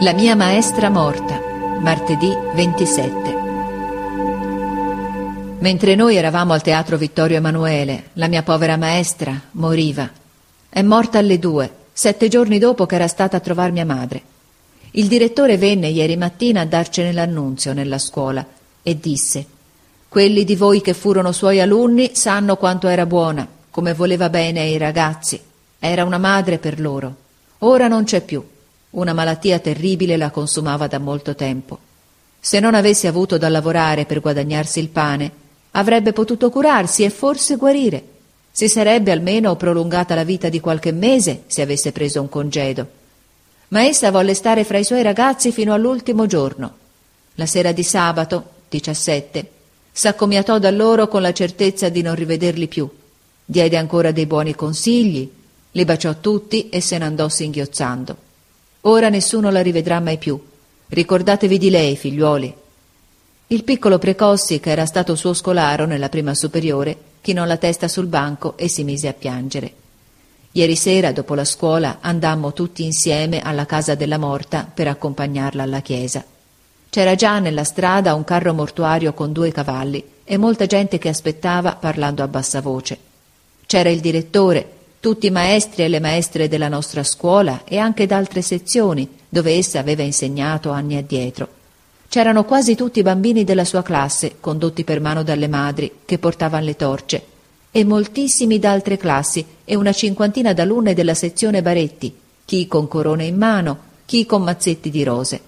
La mia maestra morta, martedì 27. Mentre noi eravamo al teatro Vittorio Emanuele, la mia povera maestra moriva. È morta alle due, sette giorni dopo che era stata a trovare mia madre. Il direttore venne ieri mattina a darcene l'annunzio nella scuola e disse Quelli di voi che furono suoi alunni sanno quanto era buona, come voleva bene ai ragazzi. Era una madre per loro. Ora non c'è più. Una malattia terribile la consumava da molto tempo. Se non avesse avuto da lavorare per guadagnarsi il pane, avrebbe potuto curarsi e forse guarire. Si sarebbe almeno prolungata la vita di qualche mese se avesse preso un congedo. Ma essa volle stare fra i suoi ragazzi fino all'ultimo giorno. La sera di sabato, 17, s'accomiatò da loro con la certezza di non rivederli più. Diede ancora dei buoni consigli, li baciò tutti e se ne andò singhiozzando. Ora nessuno la rivedrà mai più. Ricordatevi di lei, figliuoli. Il piccolo Precossi, che era stato suo scolaro nella prima superiore, chinò la testa sul banco e si mise a piangere. Ieri sera, dopo la scuola, andammo tutti insieme alla casa della morta per accompagnarla alla chiesa. C'era già nella strada un carro mortuario con due cavalli e molta gente che aspettava parlando a bassa voce. C'era il direttore, tutti i maestri e le maestre della nostra scuola e anche d'altre sezioni dove essa aveva insegnato anni addietro. C'erano quasi tutti i bambini della sua classe, condotti per mano dalle madri, che portavano le torce, e moltissimi d'altre classi e una cinquantina d'alunne della sezione Baretti, chi con corone in mano, chi con mazzetti di rose.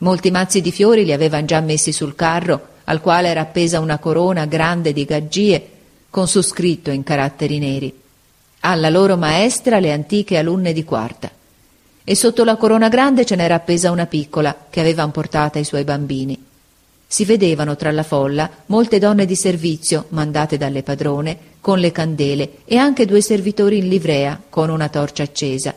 Molti mazzi di fiori li avevano già messi sul carro, al quale era appesa una corona grande di gaggie, con su scritto in caratteri neri alla loro maestra le antiche alunne di quarta. E sotto la corona grande ce n'era appesa una piccola che avevano portata i suoi bambini. Si vedevano tra la folla molte donne di servizio mandate dalle padrone con le candele e anche due servitori in livrea con una torcia accesa.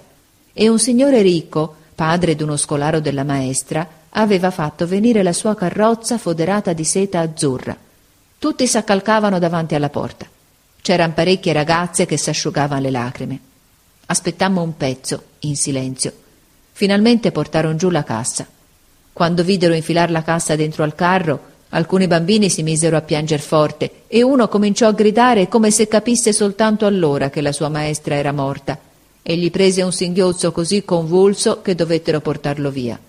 E un signore ricco, padre d'uno scolaro della maestra, aveva fatto venire la sua carrozza foderata di seta azzurra. Tutti s'accalcavano davanti alla porta. C'eran parecchie ragazze che s'asciugavano le lacrime. Aspettammo un pezzo, in silenzio. Finalmente portarono giù la cassa. Quando videro infilar la cassa dentro al carro, alcuni bambini si misero a pianger forte e uno cominciò a gridare come se capisse soltanto allora che la sua maestra era morta e gli prese un singhiozzo così convulso che dovettero portarlo via.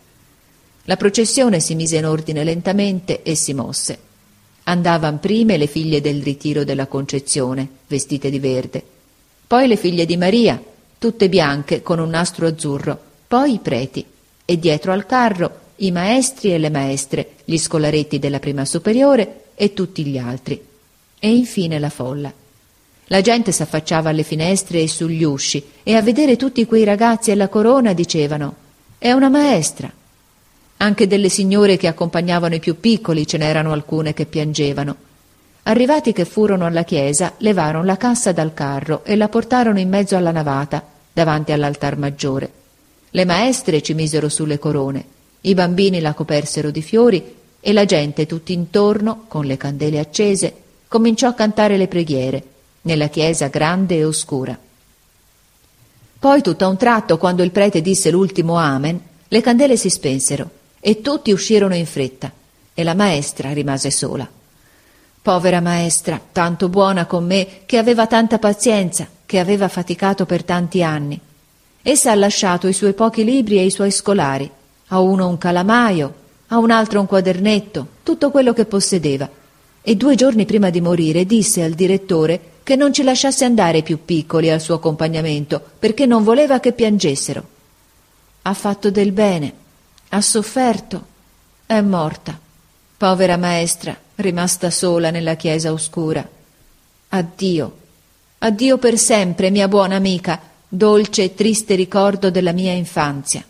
La processione si mise in ordine lentamente e si mosse. Andavan prime le figlie del ritiro della Concezione, vestite di verde, poi le figlie di Maria, tutte bianche con un nastro azzurro, poi i preti, e dietro al carro i maestri e le maestre, gli scolaretti della prima superiore e tutti gli altri. E infine la folla. La gente s'affacciava alle finestre e sugli usci e a vedere tutti quei ragazzi alla corona dicevano È una maestra. Anche delle signore che accompagnavano i più piccoli ce n'erano alcune che piangevano. Arrivati che furono alla chiesa, levarono la cassa dal carro e la portarono in mezzo alla navata, davanti all'altar maggiore. Le maestre ci misero sulle corone, i bambini la copersero di fiori e la gente tutt'intorno, con le candele accese, cominciò a cantare le preghiere, nella chiesa grande e oscura. Poi, tutto a un tratto, quando il prete disse l'ultimo Amen, le candele si spensero e tutti uscirono in fretta e la maestra rimase sola. Povera maestra, tanto buona con me, che aveva tanta pazienza, che aveva faticato per tanti anni. Essa ha lasciato i suoi pochi libri e i suoi scolari, a uno un calamaio, a un altro un quadernetto, tutto quello che possedeva. E due giorni prima di morire disse al direttore che non ci lasciasse andare i più piccoli al suo accompagnamento, perché non voleva che piangessero. Ha fatto del bene ha sofferto, è morta. Povera maestra, rimasta sola nella chiesa oscura. Addio, addio per sempre, mia buona amica, dolce e triste ricordo della mia infanzia.